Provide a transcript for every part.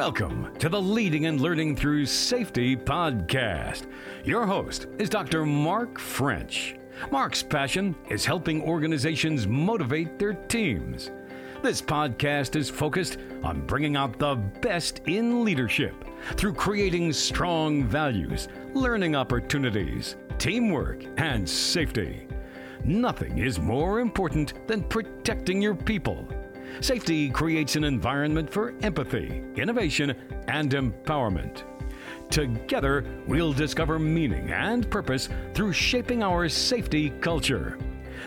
Welcome to the Leading and Learning Through Safety podcast. Your host is Dr. Mark French. Mark's passion is helping organizations motivate their teams. This podcast is focused on bringing out the best in leadership through creating strong values, learning opportunities, teamwork, and safety. Nothing is more important than protecting your people. Safety creates an environment for empathy, innovation, and empowerment. Together, we'll discover meaning and purpose through shaping our safety culture.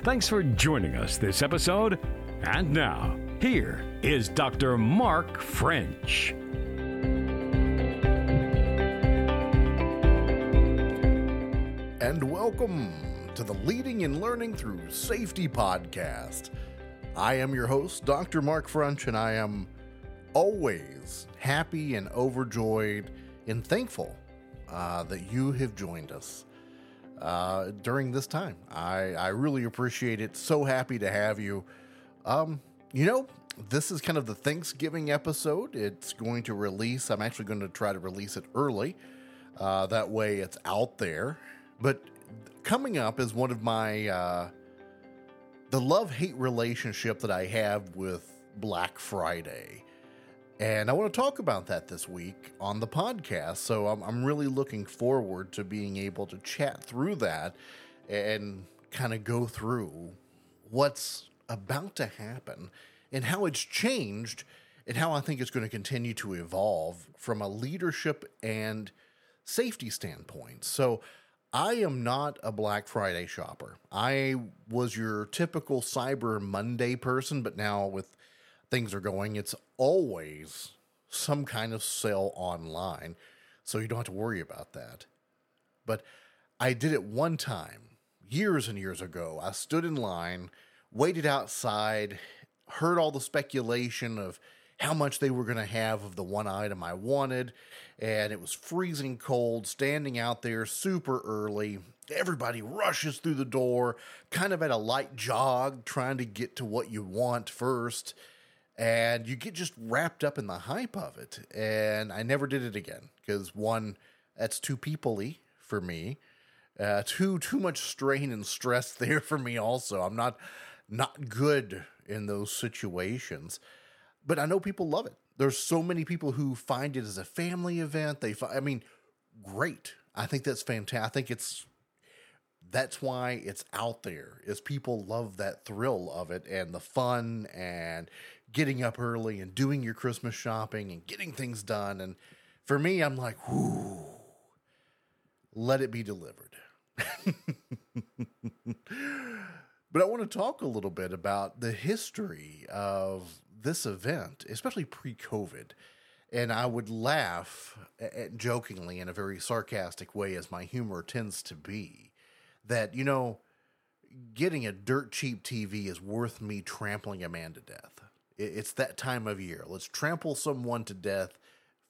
Thanks for joining us this episode. And now, here is Dr. Mark French. And welcome to the Leading and Learning Through Safety podcast. I am your host, Dr. Mark French, and I am always happy and overjoyed and thankful uh, that you have joined us uh, during this time. I, I really appreciate it. So happy to have you. Um, you know, this is kind of the Thanksgiving episode. It's going to release, I'm actually going to try to release it early. Uh, that way it's out there. But coming up is one of my uh, the love hate relationship that I have with Black Friday. And I want to talk about that this week on the podcast. So I'm, I'm really looking forward to being able to chat through that and kind of go through what's about to happen and how it's changed and how I think it's going to continue to evolve from a leadership and safety standpoint. So I am not a Black Friday shopper. I was your typical Cyber Monday person, but now with things are going, it's always some kind of sale online. So you don't have to worry about that. But I did it one time, years and years ago. I stood in line, waited outside, heard all the speculation of how much they were going to have of the one item I wanted. And it was freezing cold, standing out there super early. Everybody rushes through the door, kind of at a light jog, trying to get to what you want first. And you get just wrapped up in the hype of it. And I never did it again because one, that's too peoply for me. Uh, too too much strain and stress there for me. Also, I'm not not good in those situations but I know people love it. There's so many people who find it as a family event. They, find, I mean, great. I think that's fantastic. I think it's that's why it's out there. Is people love that thrill of it and the fun and getting up early and doing your Christmas shopping and getting things done. And for me, I'm like, whoo, let it be delivered. but I want to talk a little bit about the history of this event, especially pre COVID, and I would laugh at, jokingly in a very sarcastic way, as my humor tends to be, that, you know, getting a dirt cheap TV is worth me trampling a man to death. It's that time of year. Let's trample someone to death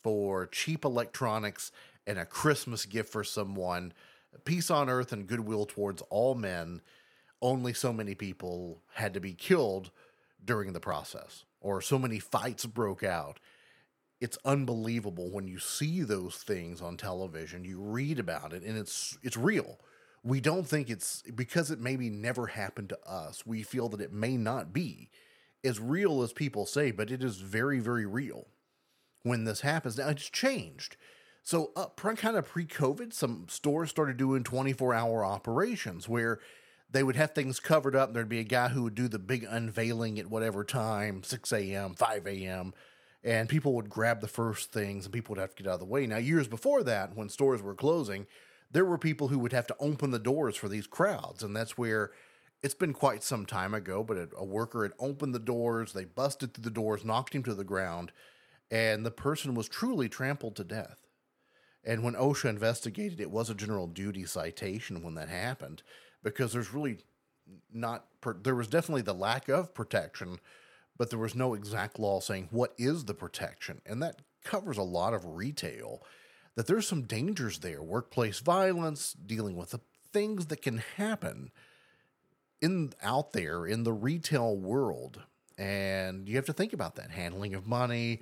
for cheap electronics and a Christmas gift for someone. Peace on earth and goodwill towards all men. Only so many people had to be killed during the process or so many fights broke out. It's unbelievable when you see those things on television, you read about it and it's it's real. We don't think it's because it maybe never happened to us. We feel that it may not be as real as people say, but it is very very real. When this happens, now it's changed. So, up kind of pre COVID, some stores started doing 24 hour operations where they would have things covered up. And there'd be a guy who would do the big unveiling at whatever time, 6 a.m., 5 a.m., and people would grab the first things and people would have to get out of the way. Now, years before that, when stores were closing, there were people who would have to open the doors for these crowds. And that's where it's been quite some time ago, but a, worker had opened the doors, they busted through the doors, knocked him to the ground, and the person was truly trampled to death. And when OSHA investigated, it was a general duty citation when that happened because there's really not there was definitely the lack of protection but there was no exact law saying what is the protection and that covers a lot of retail that there's some dangers there workplace violence dealing with the things that can happen in out there in the retail world and you have to think about that handling of money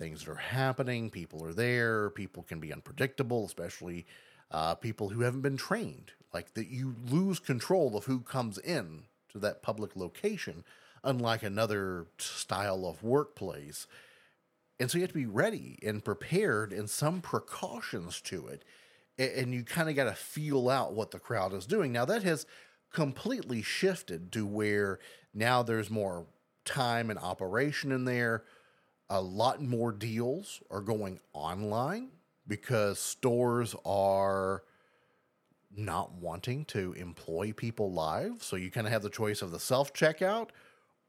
things that are happening. People are there. People can be unpredictable, especially uh, people who haven't been trained. Like that, you lose control of who comes in to that public location, unlike another style of workplace. And so you have to be ready and prepared and some precautions to it. And you kind of got to feel out what the crowd is doing. Now, that has completely shifted to where now there's more time and operation in there. A lot more deals are going online because stores are not wanting to employ people live. So you kind of have the choice of the self checkout,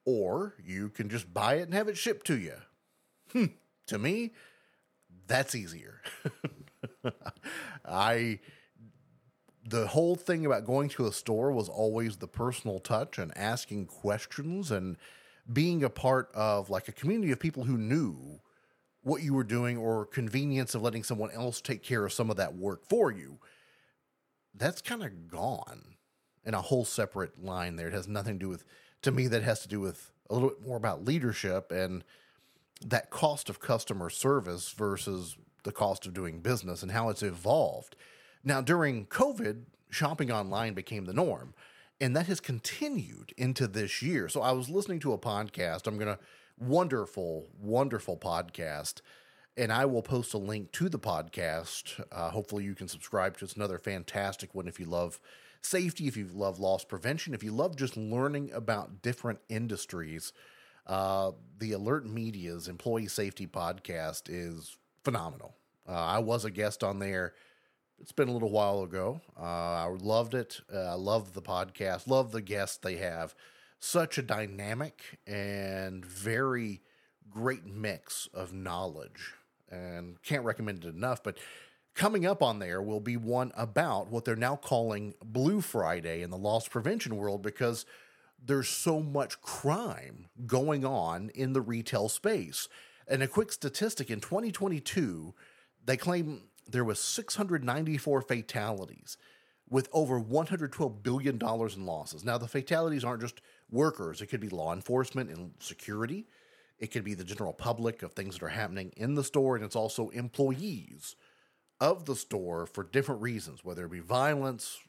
or you can just buy it and have it shipped to you. Hmm. To me, that's easier. I the whole thing about going to a store was always the personal touch and asking questions and being a part of like a community of people who knew what you were doing or convenience of letting someone else take care of some of that work for you that's kind of gone in a whole separate line there it has nothing to do with to me that has to do with a little bit more about leadership and that cost of customer service versus the cost of doing business and how it's evolved now, during COVID, shopping online became the norm, and that has continued into this year. So I was listening to a podcast. I'm going to, wonderful, wonderful podcast. And I will post a link to the podcast. Uh, hopefully, you can subscribe to it. It's another fantastic one if you love safety, if you love loss prevention, if you love just learning about different industries. Uh, the AlertMedia's Employee Safety Podcast is phenomenal. Uh, I was a guest on there it's been a little while ago. Uh, I loved it. Uh, I love the podcast. Love the guests they have. Such a dynamic and very great mix of knowledge, and can't recommend it enough. But coming up on there will be one about what they're now calling Blue Friday in the loss prevention world because there's so much crime going on in the retail space. And a quick statistic in 2022, they claim there was 694 fatalities with over 112 billion dollars in losses. Now the fatalities aren't just workers; it could be law enforcement and security. It could be the general public of things that are happening in the store, and it's also employees of the store for different reasons, whether it be violence,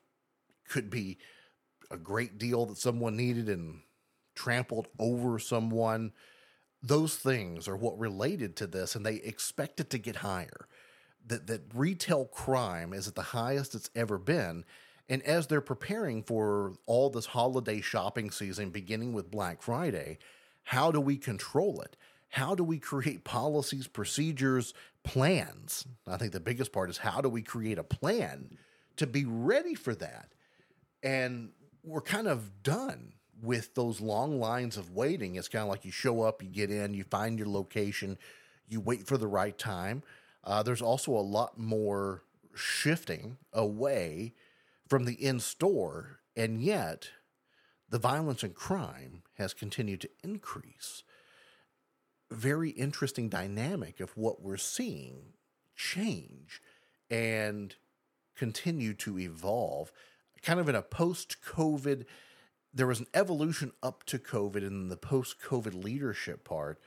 could be a great deal that someone needed and trampled over someone. Those things are what related to this, and they expect it to get higher that that retail crime is at the highest it's ever been. And as they're preparing for all this holiday shopping season, beginning with Black Friday, how do we control it? How do we create policies, procedures, plans? I think the biggest part is how do we create a plan to be ready for that? And we're kind of done with those long lines of waiting. It's kind of like you show up, you get in, you find your location, you wait for the right time. Uh, there's also a lot more shifting away from the in store, and yet the violence and crime has continued to increase. Very interesting dynamic of what we're seeing change and continue to evolve. Kind of in a post COVID, there was an evolution up to COVID and the post COVID leadership part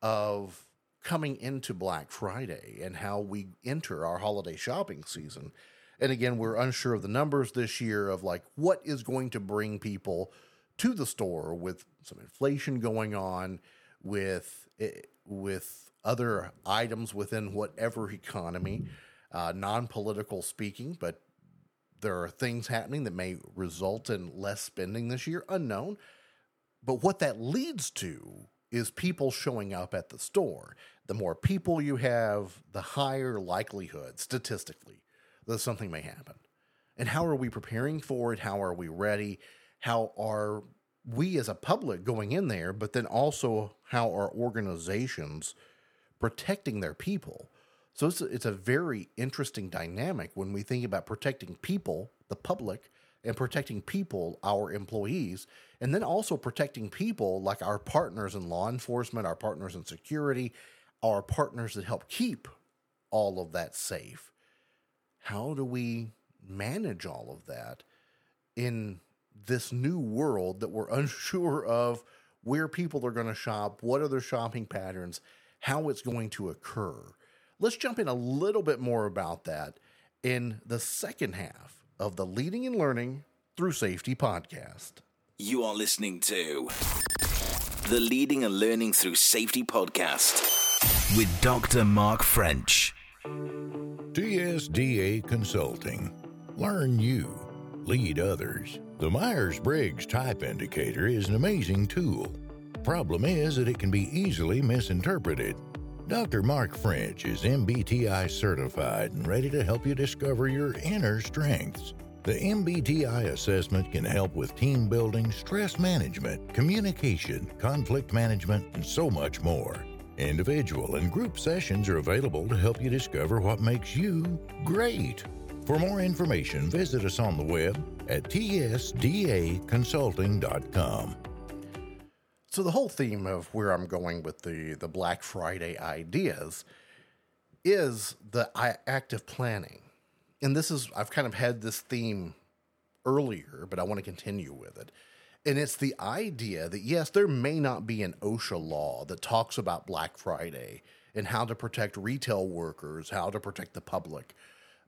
of coming into Black Friday and how we enter our holiday shopping season. And again, we're unsure of the numbers this year of like what is going to bring people to the store with some inflation going on, with eh, with other items within whatever economy, uh, non-political speaking, but there are things happening that may result in less spending this year, unknown. But what that leads to is people showing up at the store. The more people you have, the higher likelihood, statistically, that something may happen. And how are we preparing for it? How are we ready? How are we as a public going in there? But then also, how are organizations protecting their people? So it's a, it's a very interesting dynamic when we think about protecting people, the public, and protecting people, our employees, and then also protecting people like our partners in law enforcement, our partners in security, our partners that help keep all of that safe. How do we manage all of that in this new world that we're unsure of where people are going to shop, what are their shopping patterns? how it's going to occur. Let's jump in a little bit more about that in the second half of the Leading and Learning Through Safety podcast. You are listening to the Leading and Learning Through Safety podcast with Dr. Mark French. TSDA Consulting. Learn you, lead others. The Myers Briggs Type Indicator is an amazing tool. Problem is that it can be easily misinterpreted. Dr. Mark French is MBTI certified and ready to help you discover your inner strengths. The MBTI assessment can help with team building, stress management, communication, conflict management, and so much more. Individual and group sessions are available to help you discover what makes you great. For more information, visit us on the web at tsdaconsulting.com. So the whole theme of where I'm going with the the Black Friday ideas is the active planning. And this is I've kind of had this theme earlier, but I want to continue with it. And it's the idea that yes, there may not be an OSHA law that talks about Black Friday and how to protect retail workers, how to protect the public.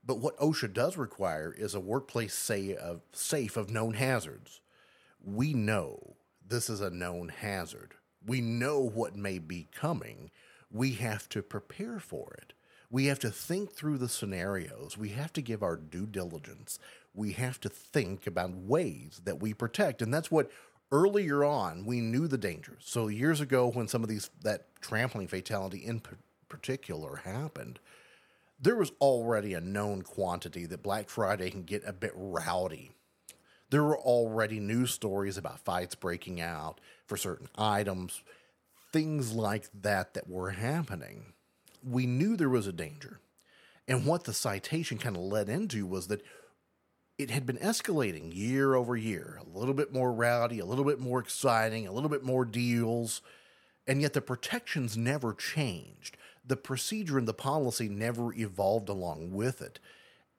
But what OSHA does require is a workplace say of safe of known hazards. We know this is a known hazard. We know what may be coming. We have to prepare for it. We have to think through the scenarios. We have to give our due diligence. We have to think about ways that we protect. And that's what earlier on we knew the dangers. So years ago, when some of these, that trampling fatality in particular happened, there was already a known quantity that Black Friday can get a bit rowdy there were already news stories about fights breaking out for certain items, things like that that were happening. We knew there was a danger. And what the citation kind of led into was that it had been escalating year over year, a little bit more rowdy, a little bit more exciting, a little bit more deals, and yet the protections never changed. The procedure and the policy never evolved along with it.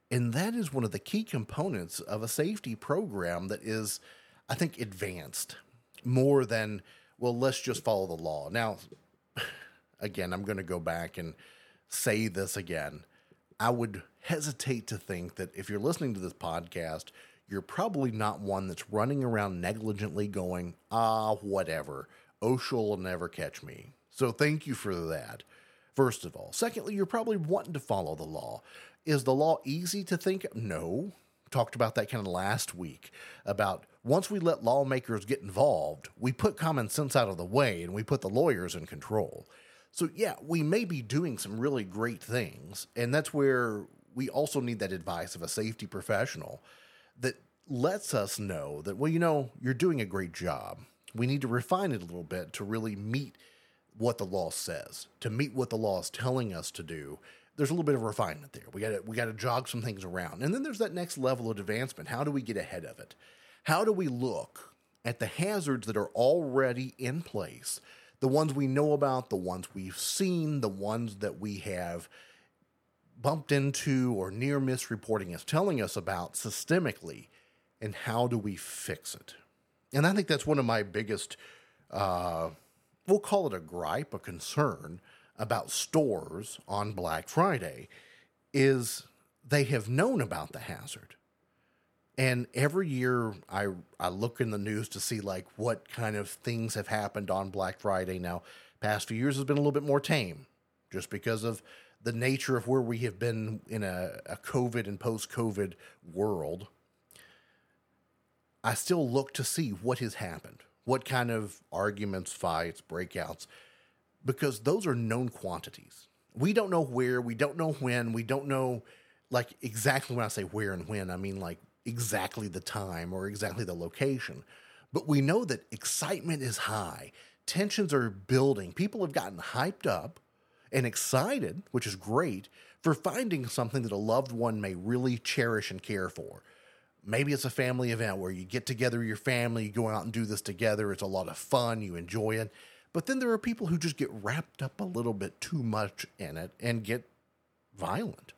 And that is one of the key components of a safety program that is, I think, advanced more than, well, let's just follow the law. Now, again, I'm going to go back and say this again. I would hesitate to think that if you're listening to this podcast, you're probably not one that's running around negligently going, ah, whatever. OSHA will never catch me. So thank you for that, first of all. Secondly, you're probably wanting to follow the law. Is the law easy to think? No. Talked about that kind of last week about once we let lawmakers get involved, we put common sense out of the way and we put the lawyers in control. So, yeah, we may be doing some really great things. And that's where we also need that advice of a safety professional that lets us know that, well, you know, you're doing a great job. We need to refine it a little bit to really meet what the law says, to meet what the law is telling us to do, there's a little bit of refinement there. We got to we got to jog some things around, and then there's that next level of advancement. How do we get ahead of it? How do we look at the hazards that are already in place, the ones we know about, the ones we've seen, the ones that we have bumped into or near misreporting is telling us about systemically, and how do we fix it? And I think that's one of my biggest, uh, we'll call it a gripe, a concern about stores on Black Friday is they have known about the hazard. And every year I I look in the news to see like what kind of things have happened on Black Friday. Now, past few years has been a little bit more tame just because of the nature of where we have been in a, a COVID and post COVID world. I still look to see what has happened, what kind of arguments, fights, breakouts because those are known quantities. We don't know where, we don't know when, we don't know like exactly when I say where and when, I mean like exactly the time or exactly the location. But we know that excitement is high, tensions are building, people have gotten hyped up and excited, which is great, for finding something that a loved one may really cherish and care for. Maybe it's a family event where you get together your family, you go out and do this together. It's a lot of fun, you enjoy it. But then there are people who just get wrapped up a little bit too much in it and get violent.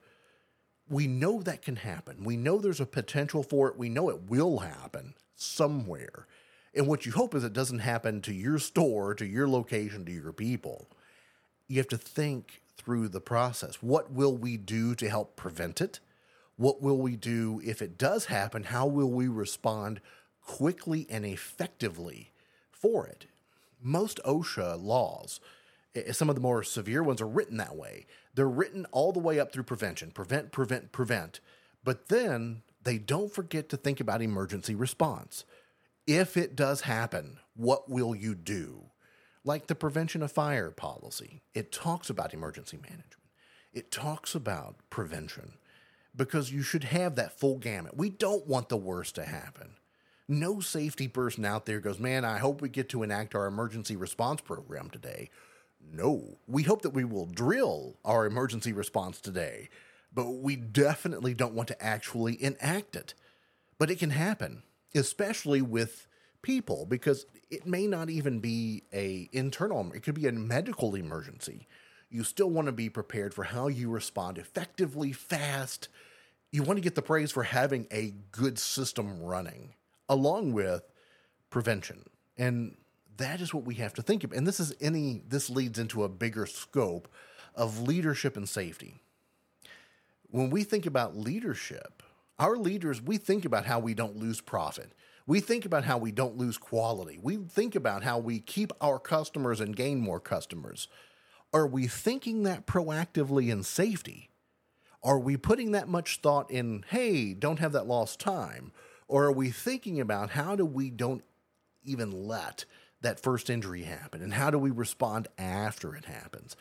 We know that can happen. We know there's a potential for it. We know it will happen somewhere. And what you hope is it doesn't happen to your store, to your location, to your people. you have to think through the process. What will we do to help prevent it? What will we do if it does happen? How will we respond quickly and effectively for it? Most OSHA laws, eh, some of the more severe ones, are written that way. They're written all the way up through prevention prevent, prevent, prevent. But then they don't forget to think about emergency response. If it does happen, what will you do? Like the prevention of fire policy, it talks about emergency management, it talks about prevention because you should have that full gamut. We don't want the worst to happen. No safety person out there goes, Man, I hope we get to enact our emergency response program today. No, we hope that we will drill our emergency response today, but we definitely don't want to actually enact it. But it can happen, especially with people, because it may not even be a internal, it could be a medical emergency. You still want to be prepared for how you respond effectively, fast. You want to get the praise for having a good system running, along with prevention. And that is what we have to think of. And this is any this leads into a bigger scope of leadership and safety. When we think about leadership, our leaders, we think about how we don't lose profit. We think about how we don't lose quality. We think about how we keep our customers and gain more customers. Are we thinking that proactively in safety? Are we putting that much thought in, hey, don't have that lost time? Or are we thinking about how do we don't even let that first injury happen? And how do we respond after it happens?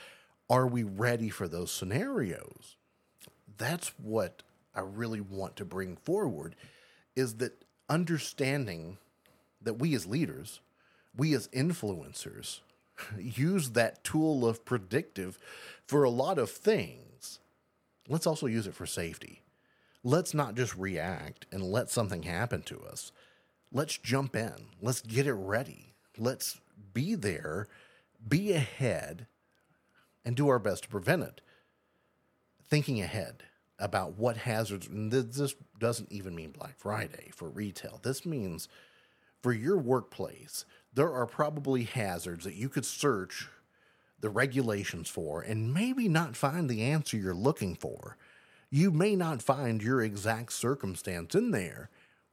Are we ready for those scenarios? That's what I really want to bring forward is that understanding that we as leaders, we as influencers, use that tool of predictive for a lot of things. Let's also use it for safety. Let's not just react and let something happen to us. Let's jump in. Let's get it ready let's be there, be ahead, and do our best to prevent it. Thinking ahead about what hazards, this doesn't even mean Black Friday for retail. This means for your workplace, there are probably hazards that you could search the regulations for and maybe not find the answer you're looking for. You may not find your exact circumstance in there.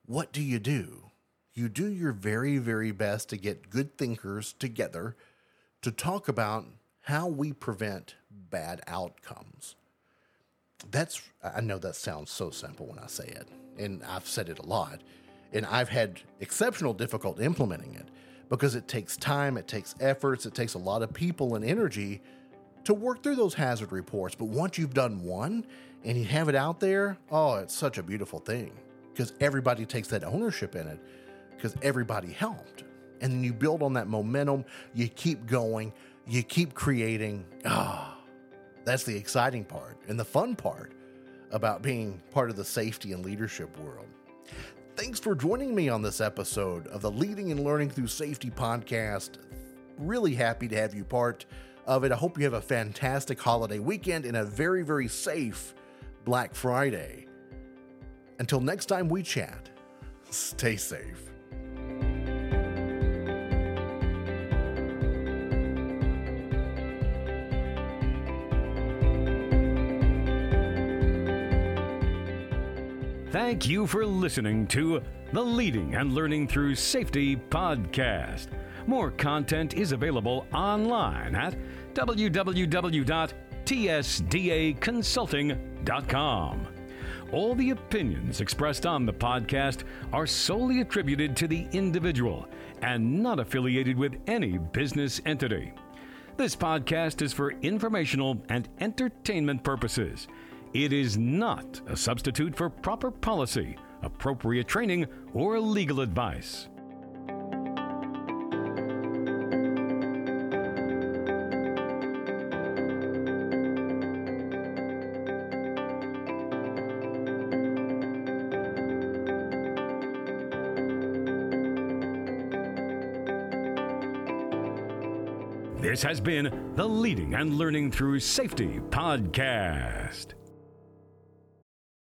What do you do? You do your very, very best to get good thinkers together to talk about how we prevent bad outcomes. That's, I know that sounds so simple when I say it, and I've said it a lot, and I've had exceptional difficulty implementing it because it takes time, it takes efforts, it takes a lot of people and energy to work through those hazard reports. But once you've done one and you have it out there, oh, it's such a beautiful thing because everybody takes that ownership in it because everybody helped. And then you build on that momentum, you keep going, you keep creating. Ah, that's the exciting part and the fun part about being part of the safety and leadership world. Thanks for joining me on this episode of the Leading and Learning Through Safety podcast. Really happy to have you part of it. I hope you have a fantastic holiday weekend and a very, very safe Black Friday. Until next time we chat, stay safe. Thank you for listening to the Leading and Learning Through Safety podcast. More content is available online at www.tsdaconsulting.com. All the opinions expressed on the podcast are solely attributed to the individual and not affiliated with any business entity. This podcast is for informational and entertainment purposes it is not a substitute for proper policy, appropriate training, or legal advice. This has been the Leading and Learning Through Safety podcast.